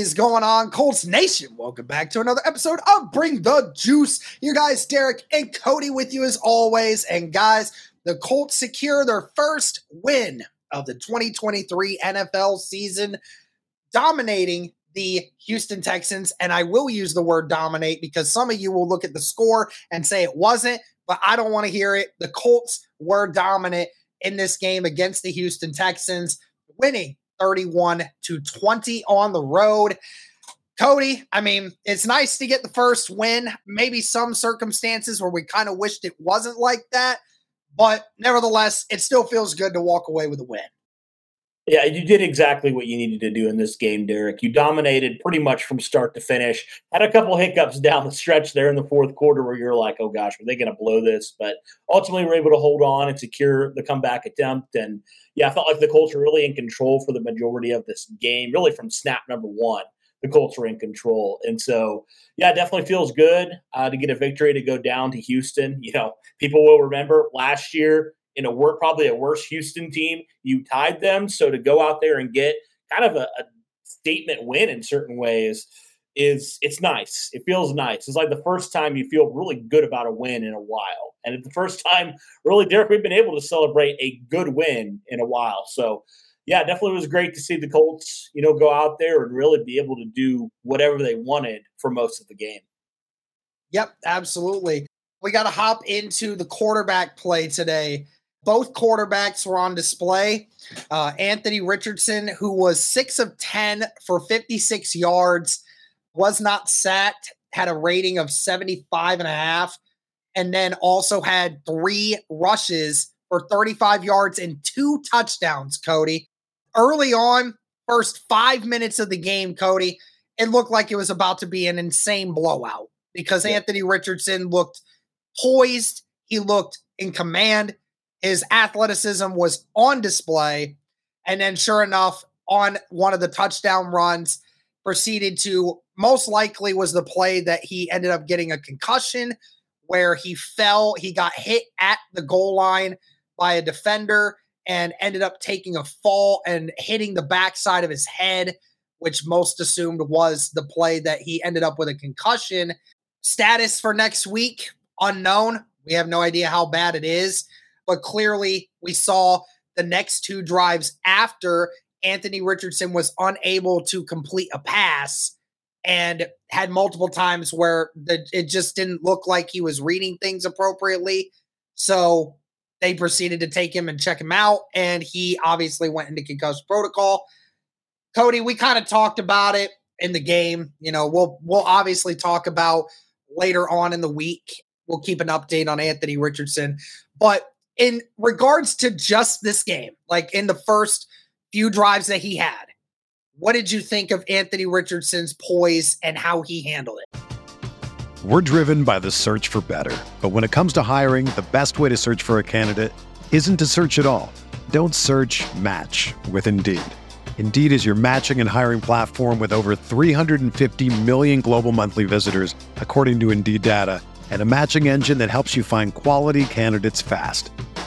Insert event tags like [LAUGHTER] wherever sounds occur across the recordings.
Is going on, Colts Nation? Welcome back to another episode of Bring the Juice. You guys, Derek and Cody, with you as always. And guys, the Colts secure their first win of the 2023 NFL season, dominating the Houston Texans. And I will use the word dominate because some of you will look at the score and say it wasn't, but I don't want to hear it. The Colts were dominant in this game against the Houston Texans, winning 31 to 20 on the road. Cody, I mean, it's nice to get the first win. Maybe some circumstances where we kind of wished it wasn't like that, but nevertheless, it still feels good to walk away with a win. Yeah, you did exactly what you needed to do in this game, Derek. You dominated pretty much from start to finish. Had a couple hiccups [LAUGHS] down the stretch there in the fourth quarter where you're like, oh gosh, are they going to blow this? But ultimately, we're able to hold on and secure the comeback attempt. And yeah, I felt like the Colts were really in control for the majority of this game, really from snap number one. The Colts were in control. And so, yeah, it definitely feels good uh, to get a victory to go down to Houston. You know, people will remember last year in a work probably a worse Houston team. You tied them, so to go out there and get kind of a, a statement win in certain ways is it's nice. It feels nice. It's like the first time you feel really good about a win in a while, and it's the first time really, Derek, we've been able to celebrate a good win in a while. So. Yeah, definitely was great to see the Colts, you know, go out there and really be able to do whatever they wanted for most of the game. Yep, absolutely. We got to hop into the quarterback play today. Both quarterbacks were on display. Uh, Anthony Richardson, who was six of 10 for 56 yards, was not sacked, had a rating of 75 and a half, and then also had three rushes for 35 yards and two touchdowns, Cody. Early on, first five minutes of the game, Cody, it looked like it was about to be an insane blowout because. Anthony Richardson looked poised. He looked in command. His athleticism was on display. And then, sure enough, on one of the touchdown runs, proceeded to most likely was the play that he ended up getting a concussion where he fell. He got hit at the goal line by a defender and ended up taking a fall and hitting the backside of his head, which most assumed was the play that he ended up with a concussion. Status for next week unknown. We have no idea how bad it is but clearly we saw the next two drives after Anthony Richardson was unable to complete a pass and had multiple times where the, it just didn't look like he was reading things appropriately. So they proceeded to take him and check him out, and he obviously went into concussion protocol. Cody, we kind of talked about it in the game. You know, we'll we'll obviously talk about later on in the week. We'll keep an update on Anthony Richardson, but in regards to just this game, like in the first few drives that he had, what did you think of Anthony Richardson's poise and how he handled it? We're driven by the search for better. But when it comes to hiring, the best way to search for a candidate isn't to search at all. Don't search match with Indeed. Indeed is your matching and hiring platform with over 350 million global monthly visitors, according to Indeed data, and a matching engine that helps you find quality candidates fast.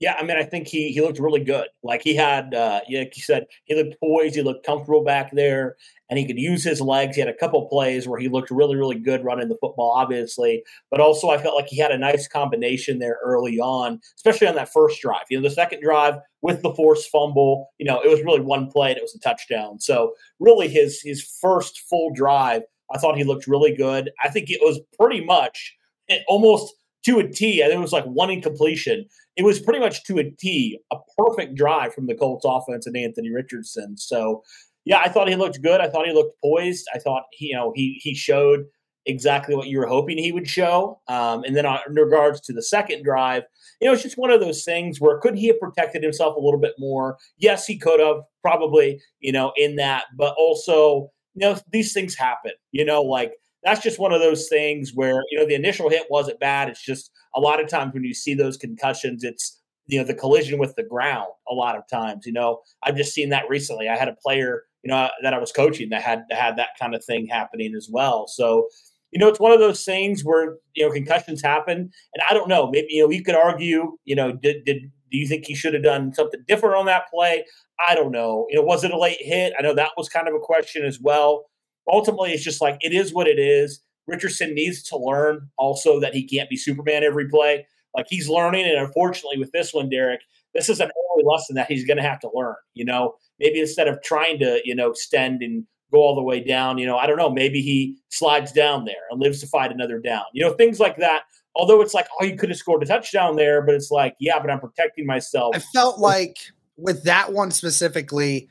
Yeah, I mean, I think he he looked really good. Like he had, uh, yeah, like you said, he looked poised, he looked comfortable back there, and he could use his legs. He had a couple plays where he looked really, really good running the football, obviously, but also I felt like he had a nice combination there early on, especially on that first drive. You know, the second drive with the forced fumble, you know, it was really one play and it was a touchdown. So really, his his first full drive, I thought he looked really good. I think it was pretty much it almost to a T. I think it was like one incompletion. It was pretty much to a T, a perfect drive from the Colts offense and Anthony Richardson. So, yeah, I thought he looked good. I thought he looked poised. I thought he, you know, he he showed exactly what you were hoping he would show. Um, and then in regards to the second drive, you know, it's just one of those things where could he have protected himself a little bit more? Yes, he could have probably, you know, in that, but also, you know, these things happen. You know, like that's just one of those things where you know the initial hit wasn't bad. It's just a lot of times when you see those concussions, it's you know the collision with the ground. A lot of times, you know, I've just seen that recently. I had a player, you know, that I was coaching that had had that kind of thing happening as well. So, you know, it's one of those things where you know concussions happen, and I don't know. Maybe you know you could argue, you know, did did do you think he should have done something different on that play? I don't know. You know, was it a late hit? I know that was kind of a question as well ultimately it's just like it is what it is. Richardson needs to learn also that he can't be Superman every play. Like he's learning, and unfortunately with this one, Derek, this is an early lesson that he's going to have to learn. You know, maybe instead of trying to you know extend and go all the way down, you know, I don't know, maybe he slides down there and lives to fight another down. You know, things like that. Although it's like, oh, you could have scored a touchdown there, but it's like, yeah, but I'm protecting myself. I felt like with that one specifically,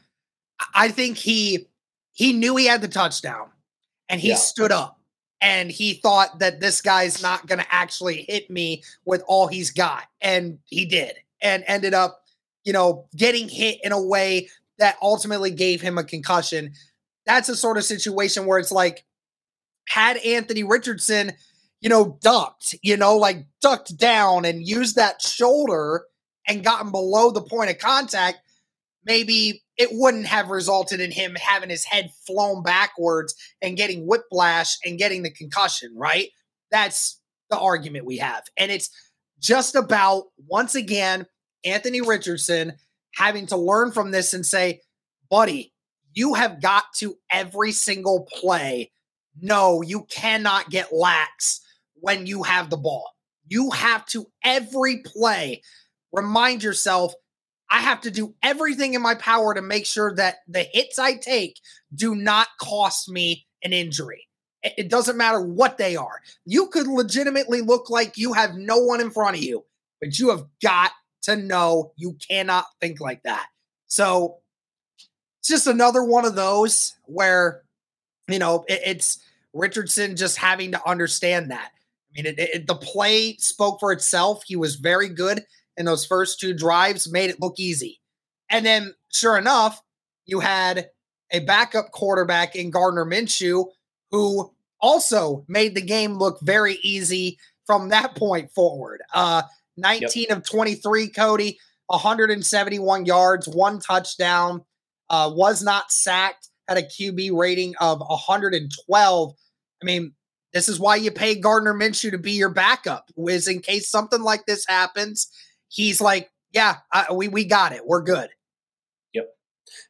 I think he he knew he had the touchdown and he yeah. stood up and he thought that this guy's not going to actually hit me with all he's got. And he did and ended up, you know, getting hit in a way that ultimately gave him a concussion. That's a sort of situation where it's like, had Anthony Richardson, you know, ducked, you know, like ducked down and used that shoulder and gotten below the point of contact, maybe it wouldn't have resulted in him having his head flown backwards and getting whiplash and getting the concussion, right? That's the argument we have. And it's just about, once again, Anthony Richardson having to learn from this and say, buddy, you have got to every single play. No, you cannot get lax when you have the ball. You have to every play remind yourself I have to do everything in my power to make sure that the hits I take do not cost me an injury. It doesn't matter what they are. You could legitimately look like you have no one in front of you, but you have got to know you cannot think like that. So it's just another one of those where, you know, it's Richardson just having to understand that. I mean, it, it, the play spoke for itself. He was very good in those first two drives made it look easy. And then, sure enough, you had a backup quarterback in Gardner Minshew who also made the game look very easy from that point forward. Uh, 19 yep. of 23, Cody, 171 yards, one touchdown, uh, was not sacked, had a QB rating of 112. I mean, this is why you pay Gardner Minshew to be your backup, is in case something like this happens he's like, yeah, I, we we got it. We're good. Yep.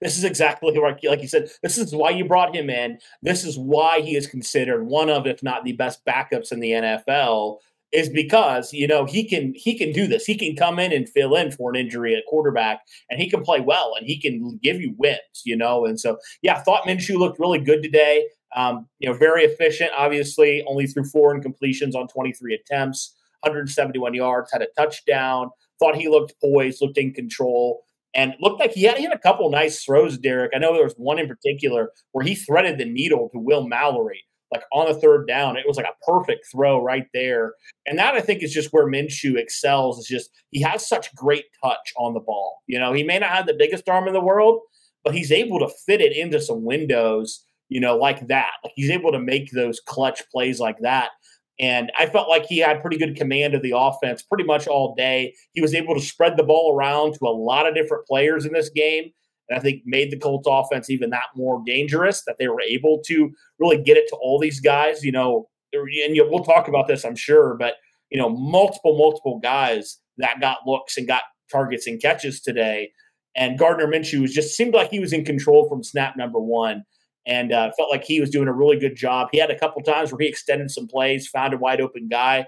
This is exactly like like you said. This is why you brought him in. This is why he is considered one of, if not the best backups in the NFL. Is because you know he can he can do this. He can come in and fill in for an injury at quarterback, and he can play well, and he can give you wins. You know, and so yeah, thought Minshew looked really good today. Um, you know, very efficient, obviously, only threw four incompletions on 23 attempts, 171 yards, had a touchdown, thought he looked poised, looked in control, and looked like he had, he had a couple nice throws, Derek. I know there was one in particular where he threaded the needle to Will Mallory, like on the third down. It was like a perfect throw right there. And that I think is just where Minshew excels. Is just he has such great touch on the ball. You know, he may not have the biggest arm in the world, but he's able to fit it into some windows you know, like that. Like he's able to make those clutch plays like that. And I felt like he had pretty good command of the offense pretty much all day. He was able to spread the ball around to a lot of different players in this game. And I think made the Colts offense even that more dangerous that they were able to really get it to all these guys, you know, and we'll talk about this, I'm sure, but you know, multiple, multiple guys that got looks and got targets and catches today. And Gardner Minshew was just seemed like he was in control from snap number one and uh, felt like he was doing a really good job. He had a couple times where he extended some plays, found a wide open guy,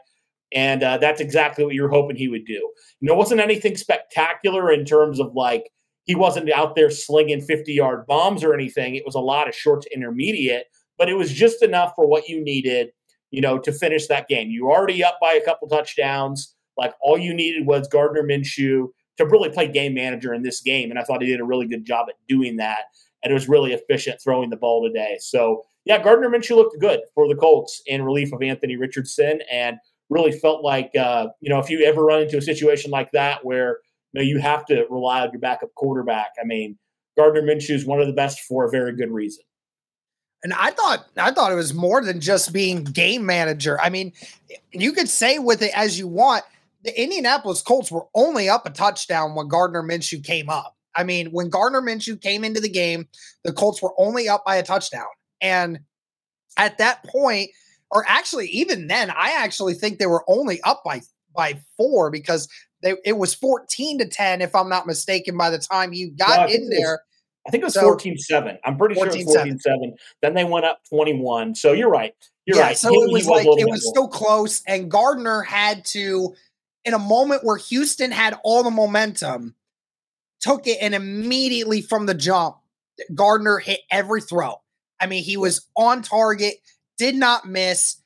and uh, that's exactly what you were hoping he would do. You know, it wasn't anything spectacular in terms of like he wasn't out there slinging 50 yard bombs or anything. It was a lot of short to intermediate, but it was just enough for what you needed, you know, to finish that game. You were already up by a couple touchdowns. Like all you needed was Gardner Minshew to really play game manager in this game. And I thought he did a really good job at doing that and it was really efficient throwing the ball today. So yeah, Gardner Minshew looked good for the Colts in relief of Anthony Richardson, and really felt like uh, you know if you ever run into a situation like that where you know you have to rely on your backup quarterback. I mean, Gardner Minshew is one of the best for a very good reason. And I thought I thought it was more than just being game manager. I mean, you could say with it as you want. The Indianapolis Colts were only up a touchdown when Gardner Minshew came up. I mean, when Gardner Minshew came into the game, the Colts were only up by a touchdown. And at that point, or actually even then, I actually think they were only up by by four because they, it was 14 to 10, if I'm not mistaken, by the time you got in there. I think it was so, 14 7. I'm pretty 14, sure it was 14 7. Then they went up 21. So you're right. You're yeah, right. So he, it was, was like, it was so close. And Gardner had to, in a moment where Houston had all the momentum, took it and immediately from the jump, Gardner hit every throw. I mean, he was on target, did not miss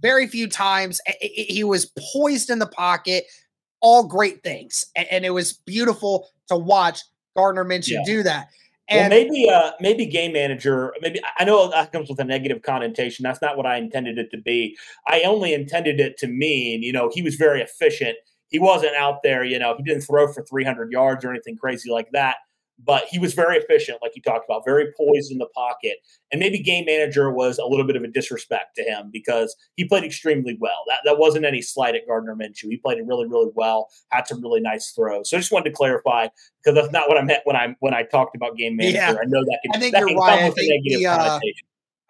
very few times. He was poised in the pocket, all great things. And it was beautiful to watch Gardner Minshew yeah. do that. And well, maybe, uh, maybe game manager. Maybe I know that comes with a negative connotation. That's not what I intended it to be. I only intended it to mean, you know, he was very efficient he wasn't out there, you know, he didn't throw for 300 yards or anything crazy like that. But he was very efficient, like you talked about, very poised in the pocket. And maybe game manager was a little bit of a disrespect to him because he played extremely well. That, that wasn't any slight at Gardner Minshew. He played it really, really well, had some really nice throws. So I just wanted to clarify because that's not what I meant when I when I talked about game manager. Yeah. I know that can, I think you're right. I think, the, uh,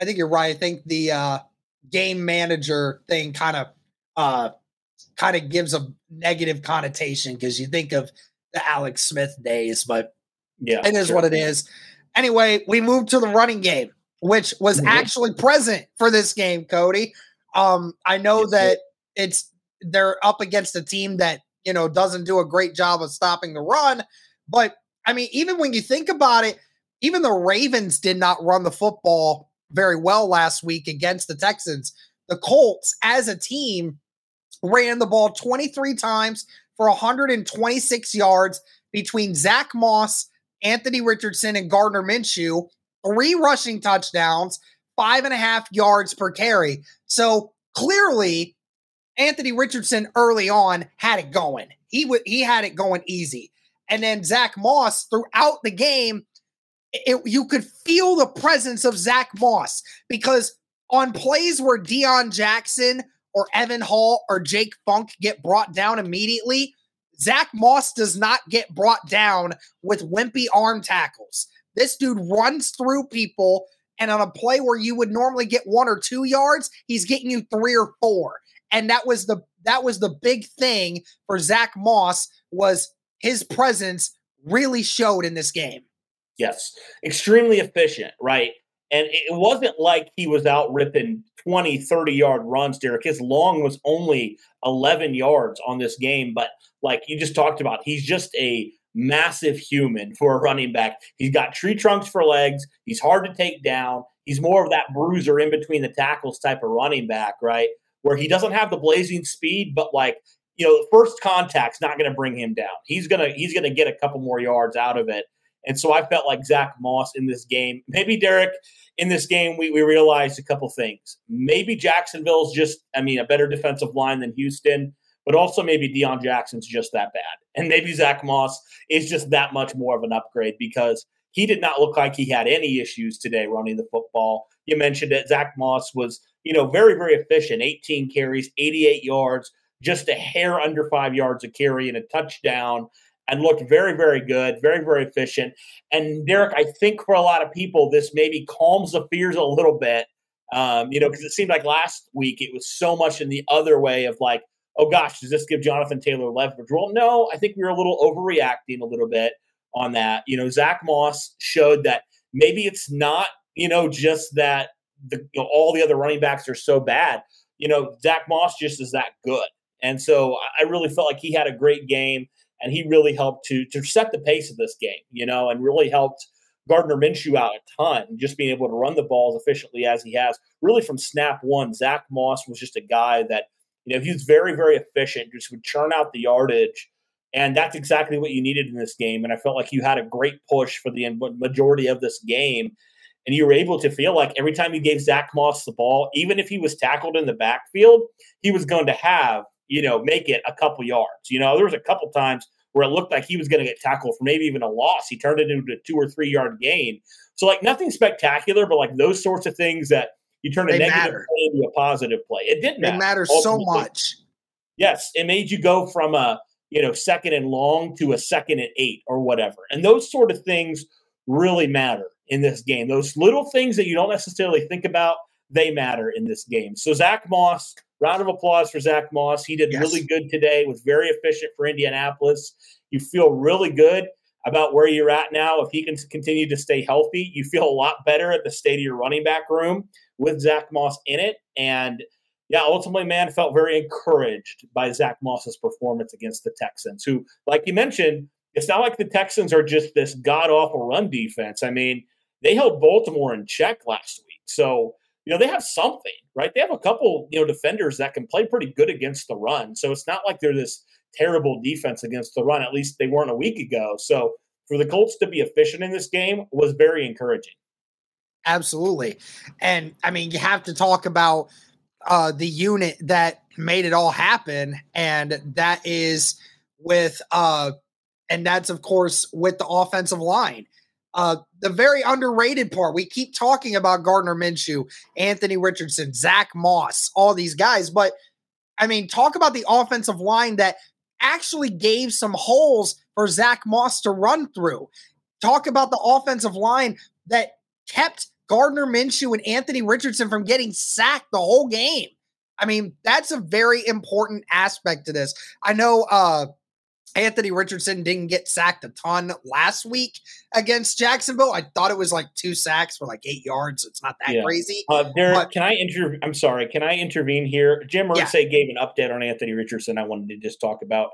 I think you're right. I think the uh, game manager thing kind of uh, kind of gives a negative connotation because you think of the Alex Smith days, but yeah, it is sure. what it is. Anyway, we moved to the running game, which was mm-hmm. actually present for this game, Cody. Um, I know it's that good. it's they're up against a team that you know doesn't do a great job of stopping the run, but I mean, even when you think about it, even the Ravens did not run the football very well last week against the Texans. The Colts, as a team, ran the ball 23 times for 126 yards between Zach Moss, Anthony Richardson, and Gardner Minshew, three rushing touchdowns, five and a half yards per carry. So clearly, Anthony Richardson early on had it going. He would he had it going easy. And then Zach Moss throughout the game, it, you could feel the presence of Zach Moss because on plays where Deon Jackson or Evan Hull or Jake Funk get brought down immediately, Zach Moss does not get brought down with wimpy arm tackles. This dude runs through people, and on a play where you would normally get one or two yards, he's getting you three or four. And that was the that was the big thing for Zach Moss was his presence really showed in this game. Yes, extremely efficient, right? And it wasn't like he was out ripping 20, 30 yard runs, Derek. His long was only 11 yards on this game. But like you just talked about, he's just a massive human for a running back. He's got tree trunks for legs. He's hard to take down. He's more of that bruiser in between the tackles type of running back, right? Where he doesn't have the blazing speed, but like you know, first contact's not going to bring him down. He's gonna he's gonna get a couple more yards out of it. And so I felt like Zach Moss in this game. Maybe Derek in this game we, we realized a couple things. Maybe Jacksonville's just, I mean, a better defensive line than Houston, but also maybe Deon Jackson's just that bad. And maybe Zach Moss is just that much more of an upgrade because he did not look like he had any issues today running the football. You mentioned that Zach Moss was, you know, very, very efficient 18 carries, 88 yards, just a hair under five yards of carry and a touchdown and looked very, very good, very, very efficient. And Derek, I think for a lot of people, this maybe calms the fears a little bit. Um, you know, because it seemed like last week it was so much in the other way of like, oh gosh, does this give Jonathan Taylor leverage? Well, no, I think we were a little overreacting a little bit on that. You know, Zach Moss showed that maybe it's not, you know, just that the you know, all the other running backs are so bad. You know, Zach Moss just is that good. And so I really felt like he had a great game and he really helped to to set the pace of this game, you know, and really helped Gardner Minshew out a ton, just being able to run the ball as efficiently as he has. Really, from snap one, Zach Moss was just a guy that you know he was very very efficient, just would churn out the yardage, and that's exactly what you needed in this game. And I felt like you had a great push for the majority of this game. And you were able to feel like every time you gave Zach Moss the ball, even if he was tackled in the backfield, he was going to have you know, make it a couple yards. You know, there was a couple times where it looked like he was going to get tackled for maybe even a loss. He turned it into a two or three yard gain. So like nothing spectacular, but like those sorts of things that you turn a they negative matter. play into a positive play. It didn't matter. It matters ultimately. so much. Yes, it made you go from a you know second and long to a second and eight or whatever, and those sort of things really matter in this game. Those little things that you don't necessarily think about, they matter in this game. So Zach Moss round of applause for Zach Moss. He did yes. really good today, was very efficient for Indianapolis. You feel really good about where you're at now. If he can continue to stay healthy, you feel a lot better at the state of your running back room with Zach Moss in it. And yeah, ultimately, man, felt very encouraged by Zach Moss's performance against the Texans, who, like you mentioned, it's not like the Texans are just this god awful run defense. I mean, they held Baltimore in check last week. So you know, they have something, right? They have a couple, you know, defenders that can play pretty good against the run. So it's not like they're this terrible defense against the run. At least they weren't a week ago. So for the Colts to be efficient in this game was very encouraging. Absolutely. And I mean, you have to talk about uh, the unit that made it all happen. And that is with, uh, and that's of course with the offensive line. Uh, the very underrated part. We keep talking about Gardner Minshew, Anthony Richardson, Zach Moss, all these guys, but I mean, talk about the offensive line that actually gave some holes for Zach Moss to run through. Talk about the offensive line that kept Gardner Minshew and Anthony Richardson from getting sacked the whole game. I mean, that's a very important aspect to this. I know uh Anthony Richardson didn't get sacked a ton last week against Jacksonville. I thought it was like two sacks for like eight yards. It's not that yeah. crazy. Uh, but, can I intervene? I'm sorry. Can I intervene here? Jim Irsay yeah. gave an update on Anthony Richardson. I wanted to just talk about.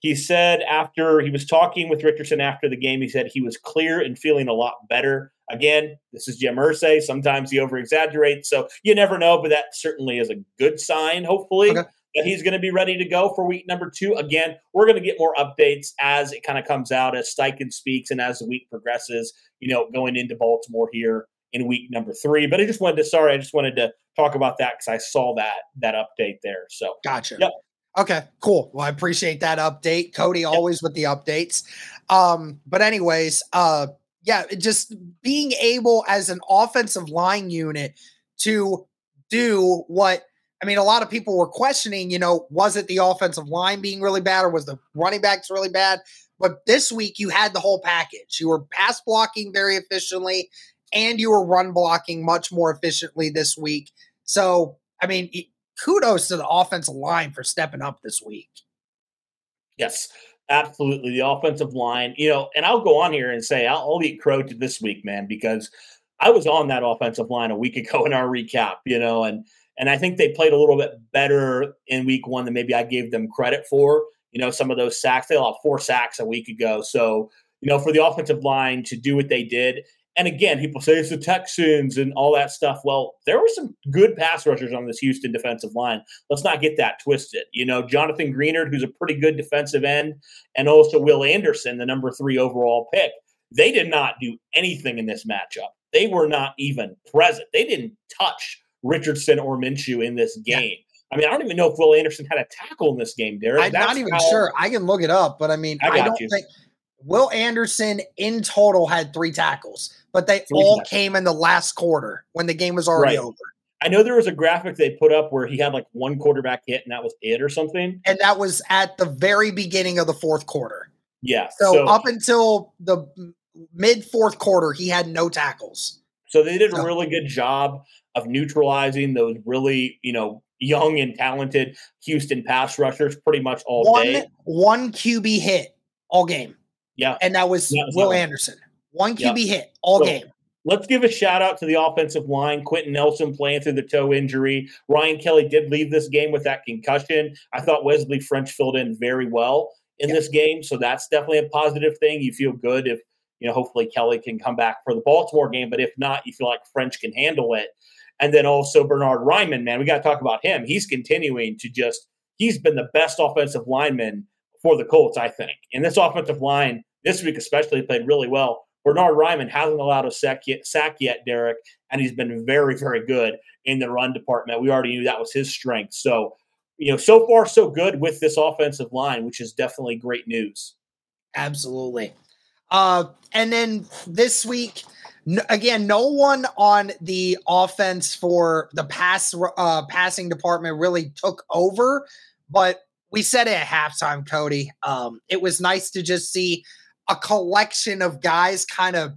He said after he was talking with Richardson after the game, he said he was clear and feeling a lot better. Again, this is Jim Irsay. Sometimes he over exaggerates, so you never know, but that certainly is a good sign, hopefully. Okay he's going to be ready to go for week number two. Again, we're going to get more updates as it kind of comes out, as Steichen speaks, and as the week progresses, you know, going into Baltimore here in week number three. But I just wanted to, sorry, I just wanted to talk about that because I saw that that update there. So gotcha. Yep. Okay, cool. Well, I appreciate that update. Cody always yep. with the updates. Um, but anyways, uh yeah, just being able as an offensive line unit to do what I mean, a lot of people were questioning, you know, was it the offensive line being really bad or was the running backs really bad? But this week you had the whole package. You were pass blocking very efficiently and you were run blocking much more efficiently this week. So, I mean, kudos to the offensive line for stepping up this week. Yes, absolutely. The offensive line, you know, and I'll go on here and say I'll, I'll eat crow to this week, man, because I was on that offensive line a week [LAUGHS] ago in our recap, you know, and and I think they played a little bit better in week one than maybe I gave them credit for. You know, some of those sacks, they allowed four sacks a week ago. So, you know, for the offensive line to do what they did, And again, people say it's the Texans and all that stuff. Well, there were some good pass rushers on this Houston defensive line. Let's not get that twisted. You know, Jonathan Greenard, who's a pretty good defensive end, and also Will Anderson, the number three overall pick. They did not do anything in this matchup. They were not even present. They didn't touch Richardson or Minshew in this game. Yeah. I mean, I don't even know if Will Anderson had a tackle in this game, Derek. I'm That's not even how, sure. I can look it up, but I mean, I, I don't you. think Will Anderson in total had three tackles, but they three all tackles. came in the last quarter when the game was already right. over. I know there was a graphic they put up where he had like one quarterback hit and that was it or something. And that was at the very beginning of the fourth quarter. Yeah. So, so up until the mid fourth quarter, he had no tackles. So they did a really good job of neutralizing those really, you know, young and talented Houston pass rushers pretty much all one, day. One QB hit all game. Yeah. And that was Will Anderson. One QB yep. hit all so, game. Let's give a shout out to the offensive line. Quenton Nelson playing through the toe injury. Ryan Kelly did leave this game with that concussion. I thought Wesley French filled in very well in this game. So that's definitely a positive thing. You feel good if, you know, hopefully Kelly can come back for the Baltimore game. But if not, you feel like French can handle it. And then also Bernard Raimann, man, we got to talk about him. He's continuing to just, he's been the best offensive lineman for the Colts, I think. And this offensive line this week, especially, played really well. Bernard Raimann hasn't allowed a sack yet, sack yet, Derek, and he's been very, very good in the run department. We already knew that was his strength. So, you know, so far so good with this offensive line, which is definitely great news. Absolutely. Uh, and then this week, again, no one on the offense for the pass uh, passing department really took over, but we said it at halftime, Cody. Um, it was nice to just see a collection of guys kind of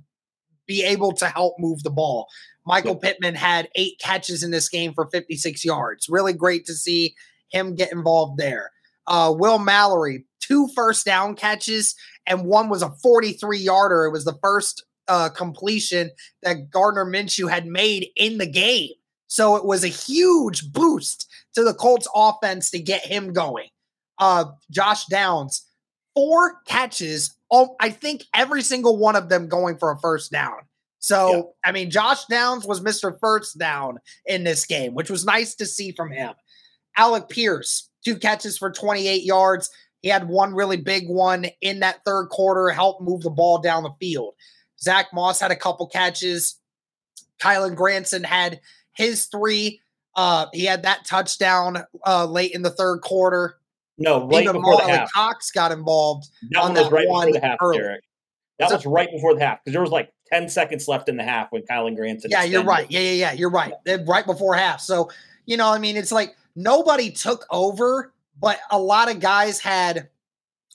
be able to help move the ball. Michael Pittman had eight catches in this game for 56 yards. Really great to see him get involved there. Uh, Will Mallory, two first down catches, and one was a 43 yarder. It was the first uh, completion that Gardner Minshew had made in the game. So it was a huge boost to the Colts offense to get him going. Uh, Josh Downs, four catches all, I think every single one of them going for a first down. So, yeah. I mean, Josh Downs was Mr. First Down in this game, which was nice to see from him. Alec Pierce, two catches for 28 yards. He had one really big one in that third quarter, helped move the ball down the field. Zach Moss had a couple catches. Kylen Granson had his three. Uh, he had that touchdown uh, late in the third quarter. No, right Even before the half. Cox got involved. That one was that right one before the half, early. Derek. That so, was right before the half because there was like 10 seconds left in the half when Kylen Granson. Yeah, you're right. Yeah, yeah, yeah. You're right. Right before half. So, you know, I mean, it's like nobody took over, but a lot of guys had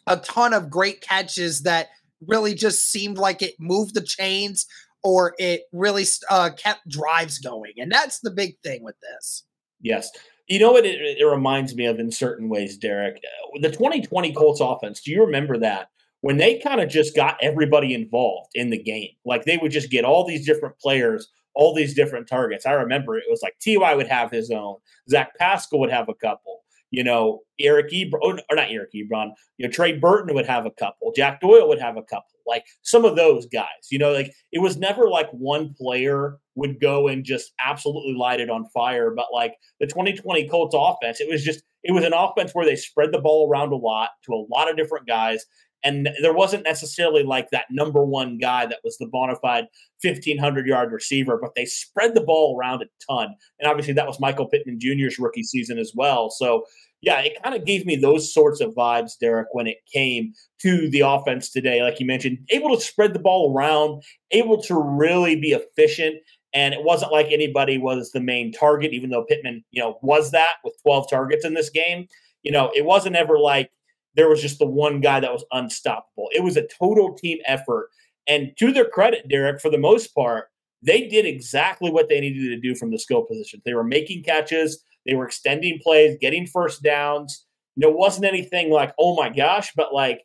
a ton of great catches that really just seemed like it moved the chains or it really uh, kept drives going. And that's the big thing with this. Yes. You know what it, it reminds me of in certain ways, Derek? Uh, the 2020 Colts offense, do you remember that? When they kind of just got everybody involved in the game, like they would just get all these different players, all these different targets. I remember it was like Ty would have his own, Zach Pascal would have a couple, you know, Eric Ebron, or not Eric Ebron, you know, Trey Burton would have a couple, Jack Doyle would have a couple like some of those guys. You know, like it was never like one player would go and just absolutely light it on fire. But like the 2020 Colts offense, it was just it was an offense where they spread the ball around a lot to a lot of different guys. And there wasn't necessarily like that number one guy that was the bona fide 1,500 yard receiver, but they spread the ball around a ton. And obviously, that was Michael Pittman Jr.'s rookie season as well. So yeah, it kind of gave me those sorts of vibes, Derek, when it came to the offense today. Like you mentioned, able to spread the ball around, able to really be efficient. And it wasn't like anybody was the main target, even though Pittman, you know, was that with 12 targets in this game. You know, it wasn't ever like there was just the one guy that was unstoppable. It was a total team effort. And to their credit, Derek, for the most part, they did exactly what they needed to do from the skill position. They were making catches, they were extending plays, getting first downs. Know, wasn't anything like, oh my gosh, but like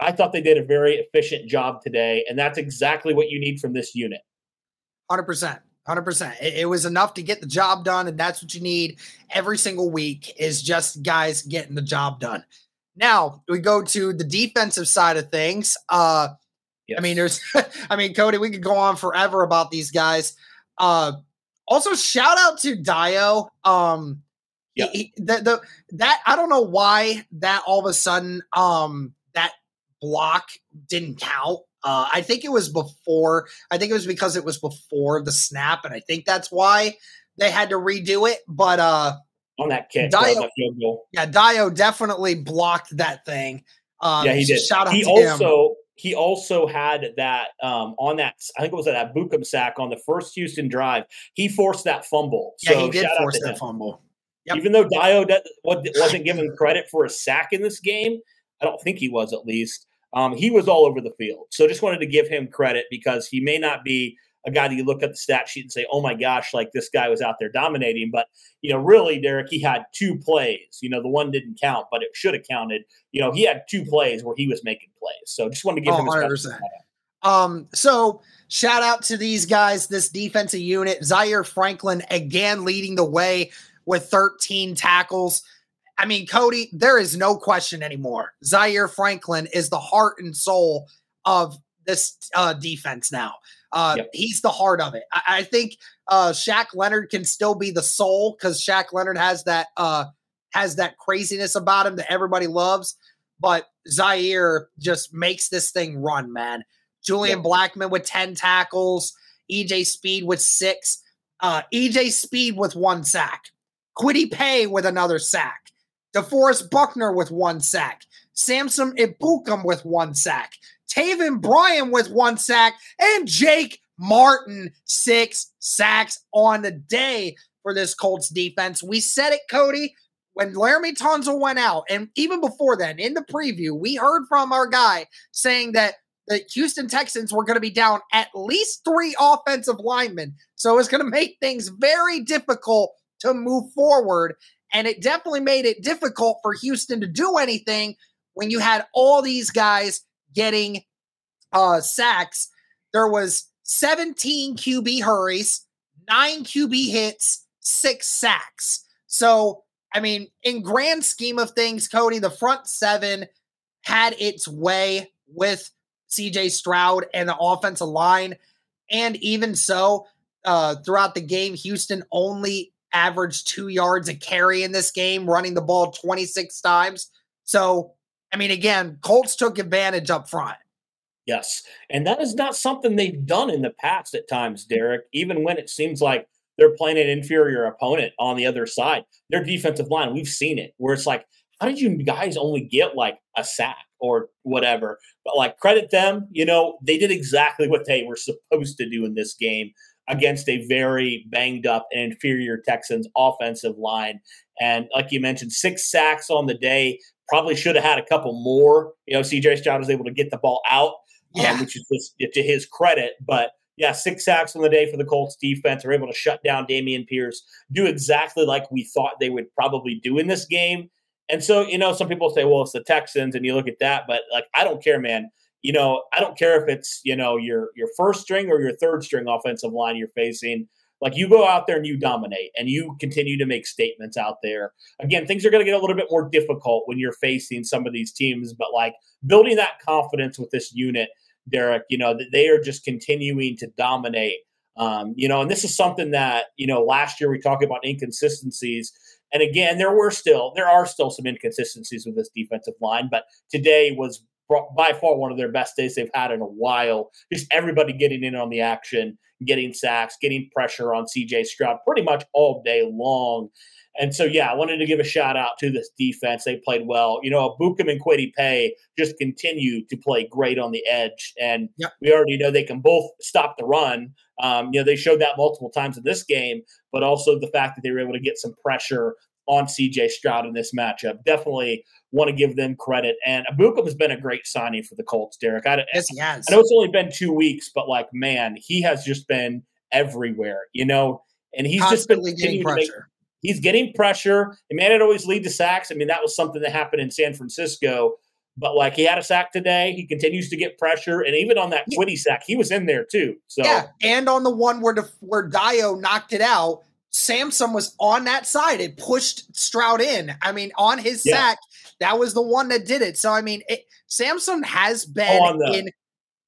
I thought they did a very efficient job today. And that's exactly what you need from this unit. 100%. 100%. It, was enough to get the job done. And that's what you need every single week is just guys getting the job done. Now we go to the defensive side of things. Uh, Yes. I mean, there's, [LAUGHS] I mean, Cody, we could go on forever about these guys. Uh, also, shout out to Dio. Um, yeah, the, the that I don't know why that all of a sudden um that block didn't count. Uh, I think it was before. I think it was because it was before the snap, and I think that's why they had to redo it. But uh, on that kick, Dio, that yeah, Dio definitely blocked that thing. Um, yeah, he did. Shout out he also him. he also had that um, on that. I think it was that Bukum sack on the first Houston drive. He forced that fumble. Yeah, so he did force that him. fumble. Yep. Even though Dio wasn't given credit for a sack in this game, I don't think he was at least. Um, he was all over the field. So just wanted to give him credit because he may not be a guy that you look at the stat sheet and say, "Oh my gosh, like this guy was out there dominating." But you know, really, Derek, he had two plays. You know, the one didn't count, but it should have counted. You know, he had two plays where he was making plays. So just wanted to give oh, him. 100%. Um. So shout out to these guys, this defensive unit. Zaire Franklin again leading the way with 13 tackles. I mean, Cody, there is no question anymore. Zaire Franklin is the heart and soul of this uh, defense now. Uh, yep. He's the heart of it. I, I think uh, Shaq Leonard can still be the soul because Shaq Leonard has that uh, has that craziness about him that everybody loves. But Zaire just makes this thing run, man. Julian yep. Blackmon with 10 tackles, EJ Speed with six, uh, EJ Speed with one sack, Kwity Paye with another sack, DeForest Buckner with one sack, Samson Ebukam with one sack, Taven Bryan with one sack, and Jake Martin six sacks on the day for this Colts defense. We said it, Cody, when Laremy Tunsil went out, and even before then, in the preview, we heard from our guy saying that the Houston Texans were going to be down at least three offensive linemen. So it's going to make things very difficult to move forward. And it definitely made it difficult for Houston to do anything when you had all these guys getting uh, sacks, there was 17 QB hurries, nine QB hits, six sacks. So, I mean, in grand scheme of things, Cody, the front seven had its way with CJ Stroud and the offensive line. And even so, uh, throughout the game, Houston only averaged two yards a carry in this game, running the ball 26 times. So, I mean, again, Colts took advantage up front. Yes. And that is not something they've done in the past at times, Derek, even when it seems like they're playing an inferior opponent on the other side. Their defensive line, we've seen it where it's like, how did you guys only get like a sack or whatever? But like, credit them, you know, they did exactly what they were supposed to do in this game against a very banged up and inferior Texans offensive line. And like you mentioned, six sacks on the day. Probably should have had a couple more. You know, CJ Stroud was able to get the ball out, um, yeah. Um, which is just to his credit. But yeah, six sacks on the day for the Colts defense. Are able to shut down Dameon Pierce, do exactly like we thought they would probably do in this game. And so, you know, some people say, well, it's the Texans, and you look at that, but like, I don't care, man you know, I don't care if it's, you know, your your first string or your third string offensive line you're facing. Like you go out there and you dominate and you continue to make statements out there. Again, things are going to get a little bit more difficult when you're facing some of these teams, but like building that confidence with this unit, Derek, you know, that they are just continuing to dominate. Um, you know, and this is something that, you know, last year we talked about inconsistencies. And again, there were still, there are still some inconsistencies with this defensive line, but today was by far one of their best days they've had in a while. Just everybody getting in on the action, getting sacks, getting pressure on CJ Stroud pretty much all day long. And so, yeah, I wanted to give a shout out to this defense. They played well. You know, Bukum and Kwity Paye just continue to play great on the edge. And yep. we already know they can both stop the run. Um, you know, they showed that multiple times in this game, but also the fact that they were able to get some pressure on CJ Stroud in this matchup. Definitely want to give them credit. And Ebukam has been a great signing for the Colts, Derek. I, yes, he has. I know it's only been two weeks, but like, man, he has just been everywhere, you know, and he's Constantly just been getting pressure. Make, he's getting pressure. And man, it always lead to sacks. I mean, that was something that happened in San Francisco. But like he had a sack today, he continues to get pressure, and even on that Kwity sack, he was in there too. So yeah, and on the one where the, where Dio knocked it out, Samson was on that side. It pushed Stroud in. I mean, on his yeah. sack, that was the one that did it. So I mean, it, Samson has been oh, the, in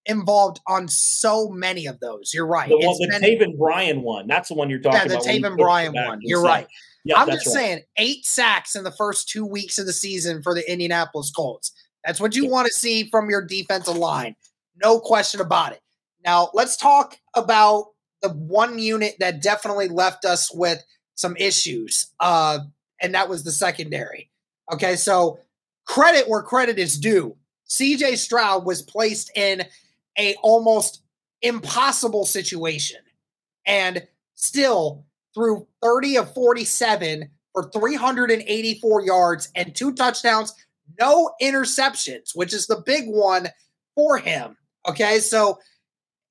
involved on so many of those. You're right. The, one, the been, Taven Bryan one. That's the one you're talking about. Yeah, the Taven Bryan one. You're right. Yeah, I'm just right. saying, eight sacks in the first two weeks of the season for the Indianapolis Colts. That's what you yeah. want to see from your defensive line. No question about it. Now, let's talk about the one unit that definitely left us with some issues, uh, and that was the secondary. Okay, so credit where credit is due. CJ Stroud was placed in a almost impossible situation and still threw 30 of 47 for 384 yards and two touchdowns, no interceptions, which is the big one for him. Okay, so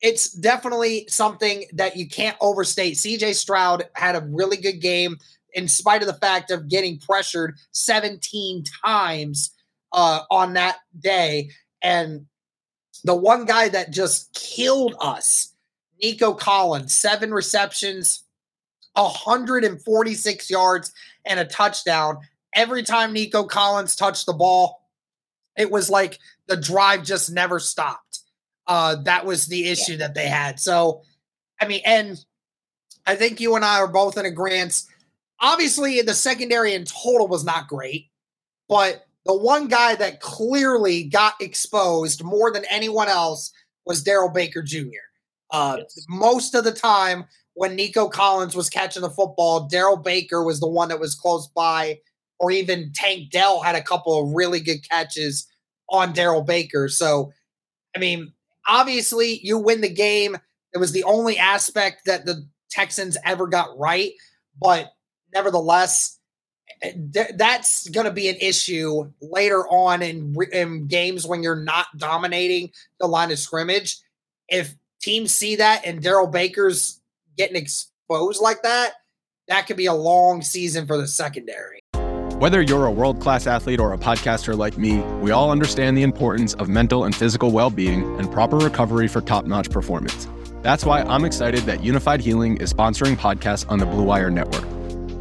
it's definitely something that you can't overstate. CJ Stroud had a really good game in spite of the fact of getting pressured 17 times uh, on that day. And the one guy that just killed us, Nico Collins, seven receptions, 146 yards, and a touchdown. Every time Nico Collins touched the ball, it was like the drive just never stopped. Uh, that was the issue that they had. So, I mean, and I think you and I are both in agreement. Obviously, the secondary in total was not great, but the one guy that clearly got exposed more than anyone else was Darrell Baker Jr. Uh, yes. Most of the time, when Nico Collins was catching the football, Darrell Baker was the one that was close by, or even Tank Dell had a couple of really good catches on Darrell Baker. So, I mean, obviously, you win the game. It was the only aspect that the Texans ever got right, but nevertheless, that's going to be an issue later on in, in games when you're not dominating the line of scrimmage. If teams see that and Darrell Baker's getting exposed like that, that could be a long season for the secondary. Whether you're a world class athlete or a podcaster like me, we all understand the importance of mental and physical well being and proper recovery for top notch performance. That's why I'm excited that Unifyd Healing is sponsoring podcasts on the Blue Wire Network.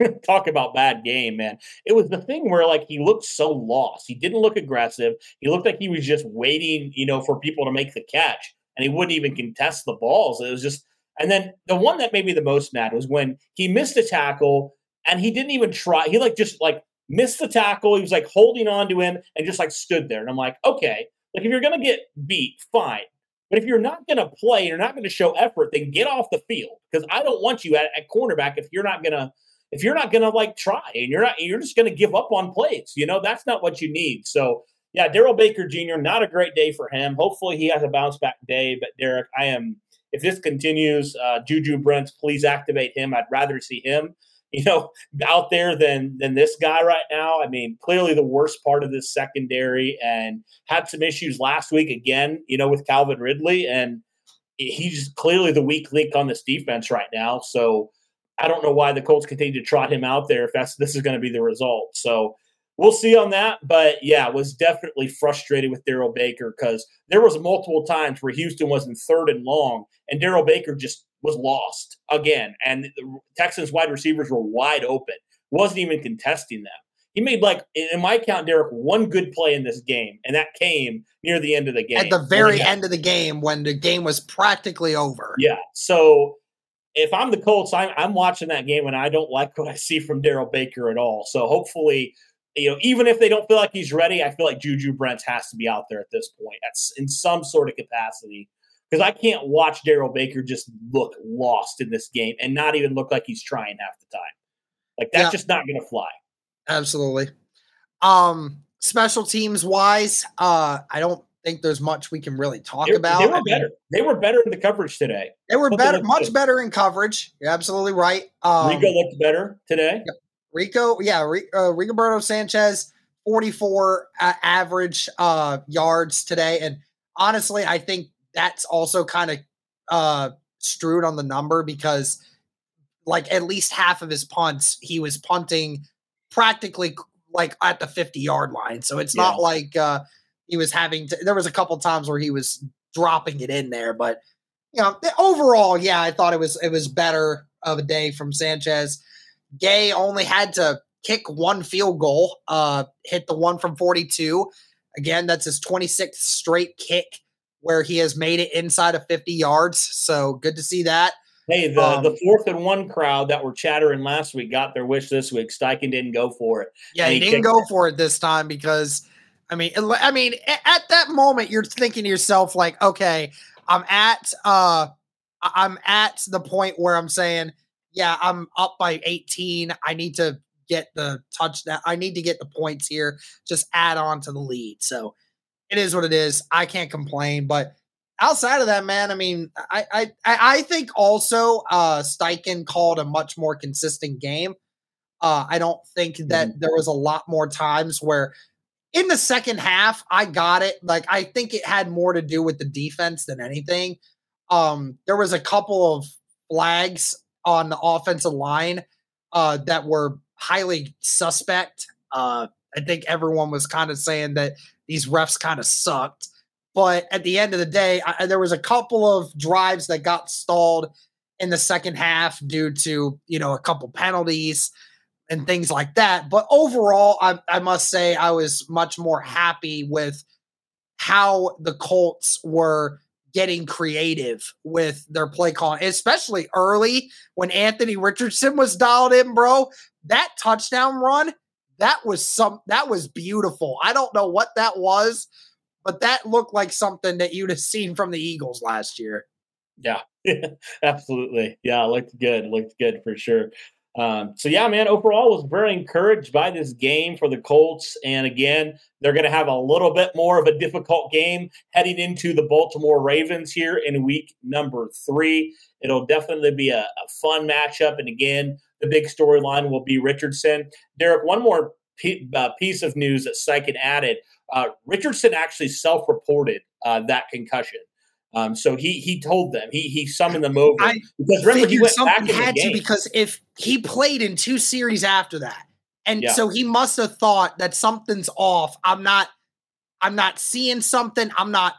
[LAUGHS] talk about bad game, man. It was the thing where like he looked so lost. He didn't look aggressive. He looked like he was just waiting, you know, for people to make the catch, and he wouldn't even contest the balls. It was just, and then the one that made me the most mad was when he missed a tackle and he didn't even try. He like just like missed the tackle. He was like holding on to him and just like stood there. And I'm like, okay, like if you're gonna get beat, fine. But if you're not to play, you're not to show effort, then get off the field because I don't want you at, at cornerback if you're not to if you're not going to like try and you're not, you're just going to give up on plays. You know, that's not what you need. So, yeah, Darrell Baker Jr. Not a great day for him. Hopefully, he has a bounce back day. But Derek, I am. If this continues, uh, Juju Brents, please activate him. I'd rather see him, you know, [LAUGHS] out there than than this guy right now. I mean, clearly the worst part of this secondary, and had some issues last week again. You know, with Calvin Ridley, and he's clearly the weak link on this defense right now. So I don't know why the Colts continue to trot him out there if that's this is going to be the result. So we'll see on that. But yeah, was definitely frustrated with Darrell Baker because there was multiple times where Houston was in third and long, and Darrell Baker just was lost again, and the Texans wide receivers were wide open, wasn't even contesting them. He made like in my count, Derek, one good play in this game, and that came near the end of the game. At the very end of the game, when the game was practically over. Yeah. So if I'm the Colts, I'm, I'm watching that game and I don't like what I see from Darrell Baker at all. So hopefully, you know, even if they don't feel like he's ready, I feel like Juju Brents has to be out there at this point, at, in some sort of capacity. because I can't watch Darrell Baker just look lost in this game and not even look like he's trying half the time. Like that's yeah. just not going to fly. Absolutely. Um, special teams wise, uh, I don't think there's much we can really talk they, about. They were better. They were better in the coverage today. They were better, much good. better in coverage. You're absolutely right. Um, Rico looked better today. Rico, yeah, uh, Rigoberto Sanchez, 44 uh, average uh, yards today, and honestly, I think that's also kind of uh, strewed on the number because, like, at least half of his punts, he was punting practically like at the 50 yard line. So it's yeah. not like uh, he was having to, there was a couple times where he was dropping it in there, but you know, overall, yeah, I thought it was it was better of a day from Sanchez. Gay only had to kick one field goal, uh, hit the one from 42. Again, that's his 26th straight kick where he has made it inside of 50 yards. So good to see that. Hey, the, um, the fourth and one crowd that were chattering last week got their wish this week. Steichen didn't go for it. Yeah, he, he didn't go it. for it this time because I mean, I mean, at that moment, you're thinking to yourself, like, okay, I'm at, uh, I'm at the point where I'm saying, yeah, I'm up by 18. I need to get the touchdown. I need to get the points here. Just add on to the lead. So it is what it is. I can't complain. But outside of that, man, I mean, I I I think also uh Steichen called a much more consistent game. Uh, I don't think that mm-hmm. there was a lot more times where in the second half, I got it. Like I think it had more to do with the defense than anything. Um, there was a couple of flags on the offensive line uh, that were highly suspect. Uh, I think everyone was kind of saying that these refs kind of sucked. But at the end of the day, I, there was a couple of drives that got stalled in the second half due to you know a couple penalties and things like that. But overall, I, I must say I was much more happy with how the Colts were getting creative with their play calling, especially early when Anthony Richardson was dialed in, bro. That touchdown run, that was some that was beautiful. I don't know what that was, but that looked like something that you'd have seen from the Eagles last year. Yeah, [LAUGHS] absolutely. Yeah, looked good. Looked good for sure. Um, so yeah, man, overall was very encouraged by this game for the Colts. And again, they're going to have a little bit more of a difficult game heading into the Baltimore Ravens here in week number three. It'll definitely be a, a fun matchup. And again, the big storyline will be Richardson. Derek, one more p- uh, piece of news that Steichen added. Uh, Richardson actually self-reported uh, that concussion. Um, so he he told them he he summoned them over I because remember he went back had to because if he played in two series after that, and yeah. so he must have thought that something's off. I'm not I'm not seeing something. I'm not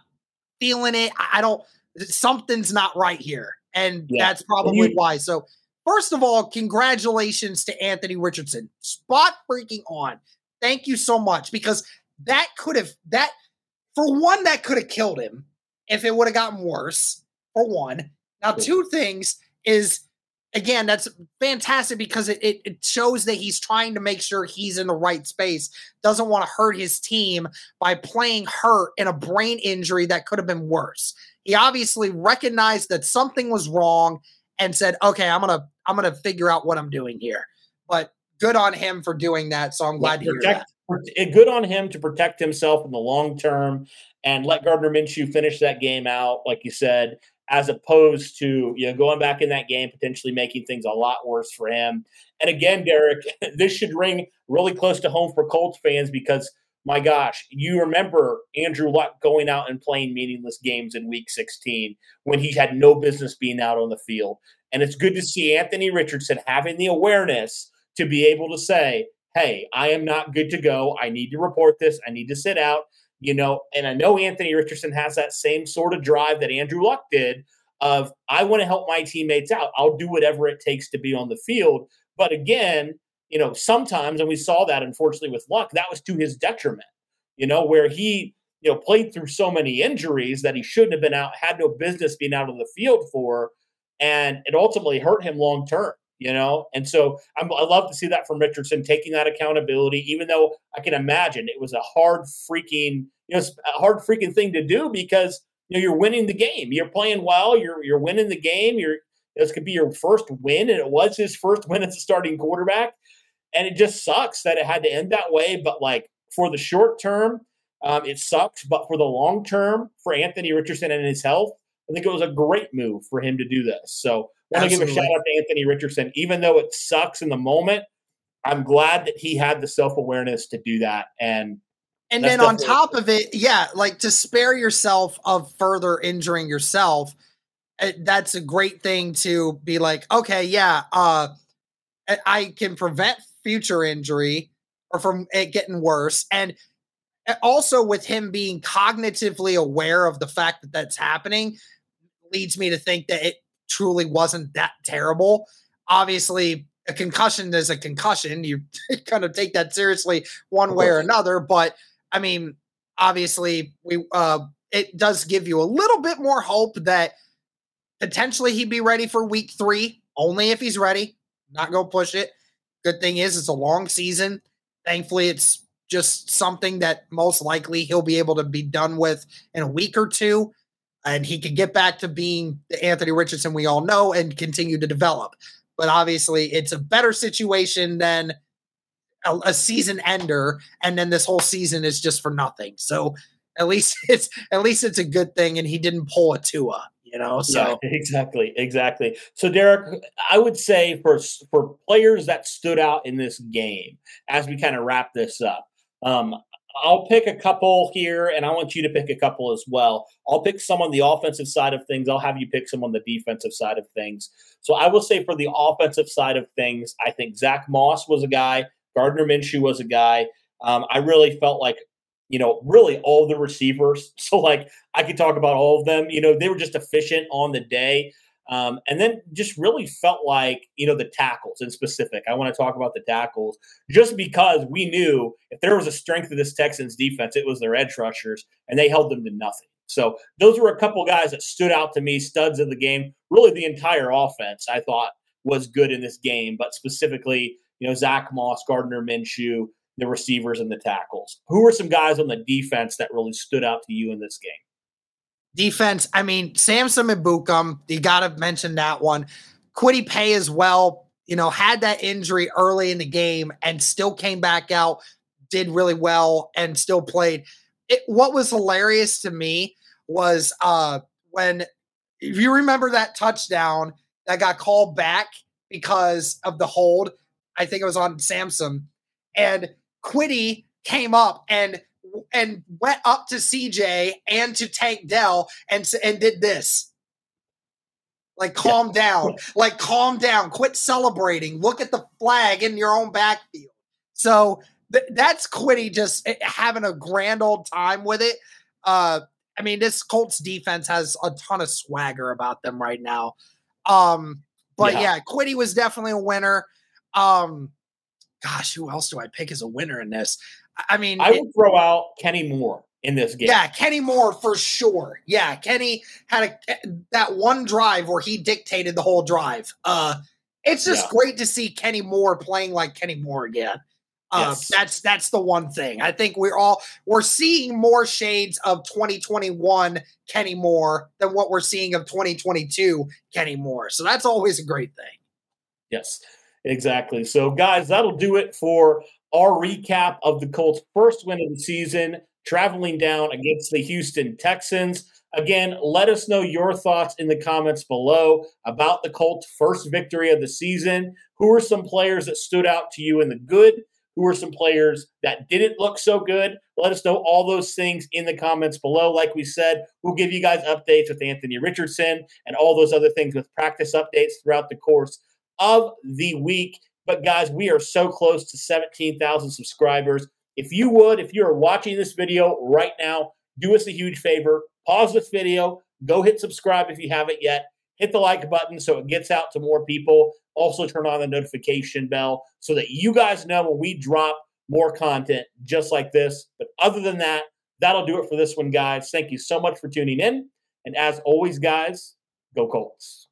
feeling it. I don't something's not right here, and yeah. that's probably you, why. So first of all, congratulations to Anthony Richardson, spot freaking on. Thank you so much because that could have that for one that could have killed him if it would have gotten worse, for one. Now, two things is again, that's fantastic because it, it, it, shows that he's trying to make sure he's in the right space, doesn't want to hurt his team by playing hurt in a brain injury that could have been worse. He obviously recognized that something was wrong and said, okay, I'm gonna I'm gonna figure out what I'm doing here. But good on him for doing that. So I'm glad to hear that. Eh, good on him to protect himself in the long term and let Gardner Minshew finish that game out, like you said, as opposed to you know going back in that game potentially making things a lot worse for him. And again, Derek, [LAUGHS] this should ring really close to home for Colts fans because my gosh, you remember Andrew Luck going out and playing meaningless games in Week 16 when he had no business being out on the field. And it's good to see Anthony Richardson having the awareness to be able to say, "Hey, I am not good to go. I need to report this. I need to sit out." You know, and I know Anthony Richardson has that same sort of drive that Andrew Luck did of I want to help my teammates out. I'll do whatever it takes to be on the field. But again, you know, sometimes, and we saw that unfortunately with Luck, that was to his detriment, you know, where he, you know, played through so many injuries that he shouldn't have been out, had no business being out on the field for, and it ultimately hurt him long term you know? And so I'm, I love to see that from Richardson taking that accountability, even though I can imagine it was a hard freaking, you know, a hard freaking thing to do because you know you're winning the game. You're playing well. You're you're winning the game. You're this could be your first win, and it was his first win as a starting quarterback. And it just sucks that it had to end that way. But like for the short term, um, it sucks. But for the long term, for Anthony Richardson and his health, I think it was a great move for him to do this. So I want to give a shout out to Anthony Richardson. Even though it sucks in the moment, I'm glad that he had the self awareness to do that. And and then on top of it, yeah, like to spare yourself of further injuring yourself, eh, that's a great thing to be like, okay, yeah, uh, I can prevent future injury or from it getting worse. And eh, also with him being cognitively aware of the fact that that's happening leads me to think that it truly wasn't that terrible. Obviously, a concussion is a concussion. You [LAUGHS] kind of take that seriously one way or another, but I mean, obviously, we uh, it does give you a little bit more hope that potentially he'd be ready for week three, only if he's ready. Not go push it. Good thing is it's a long season. Thankfully, it's just something that most likely he'll be able to be done with in a week or two. And he can get back to being the Anthony Richardson we all know and continue to develop. But obviously, it's a better situation than a, a season ender, and then this whole season is just for nothing. So at least [LAUGHS] it's at least it's a good thing, and he didn't pull a Tua you know so yeah, exactly exactly so derek i would say for for players that stood out in this game as we kind of wrap this up um i'll pick a couple here and i want you to pick a couple as well i'll pick some on the offensive side of things i'll have you pick some on the defensive side of things so i will say for the offensive side of things i think zach moss was a guy Gardner Minshew was a guy. Um, I really felt like, you know, really all the receivers. [LAUGHS] So, like, I could talk about all of them. You know, they were just efficient on the day. Um, and then just really felt like, you know, the tackles in specific. I want to talk about the tackles just because we knew if there was a strength of this Texans defense, it was their edge rushers, and they held them to nothing. So those were a couple guys that stood out to me, studs of the game. Really, the entire offense I thought was good in this game, but specifically you know, Zach Moss, Gardner Minshew, the receivers and the tackles. Who were some guys on the defense that really stood out to you in this game? Defense, I mean, Samson and Ebukam, you got to mention that one. Kwity Paye as well, you know, had that injury early in the game and still came back out, did really well, and still played. It, what was hilarious to me was uh, when, if you remember that touchdown that got called back because of the hold, I think it was on Samson, and Kwity came up and and went up to CJ and to Tank Dell and and did this. Like calm yeah. down, like calm down, quit celebrating. Look at the flag in your own backfield. So th- that's Kwity just eh, having a grand old time with it. Uh, I mean, this Colts defense has a ton of swagger about them right now. Um, but yeah, yeah Kwity was definitely a winner. Um, gosh, who else do I pick as a winner in this? I mean, I would throw out Kenny Moore in this game. Yeah, Kenny Moore for sure. Yeah, Kenny had a eh, that one drive where he dictated the whole drive. Uh, it's just yeah. great to see Kenny Moore playing like Kenny Moore again. Uh, yes. That's that's the one thing. I think we're all we're seeing more shades of 2021 Kenny Moore than what we're seeing of 2022 Kenny Moore. So that's always a great thing. Yes. Exactly. So, guys, that'll do it for our recap of the Colts' first win of the season, traveling down against the Houston Texans. Again, let us know your thoughts in the comments below about the Colts' first victory of the season. Who are some players that stood out to you in the good? Who are some players that didn't look so good? Let us know all those things in the comments below. Like we said, we'll give you guys updates with Anthony Richardson and all those other things with practice updates throughout the course of the week. But guys, we are so close to 17,000 subscribers. If you would, if you're watching this video right now, do us a huge favor. Pause this video, go hit subscribe if you haven't yet. Hit the like button so it gets out to more people. Also, turn on the notification bell so that you guys know when we drop more content just like this. But other than that, that'll do it for this one, guys. Thank you so much for tuning in. And as always, guys, go Colts.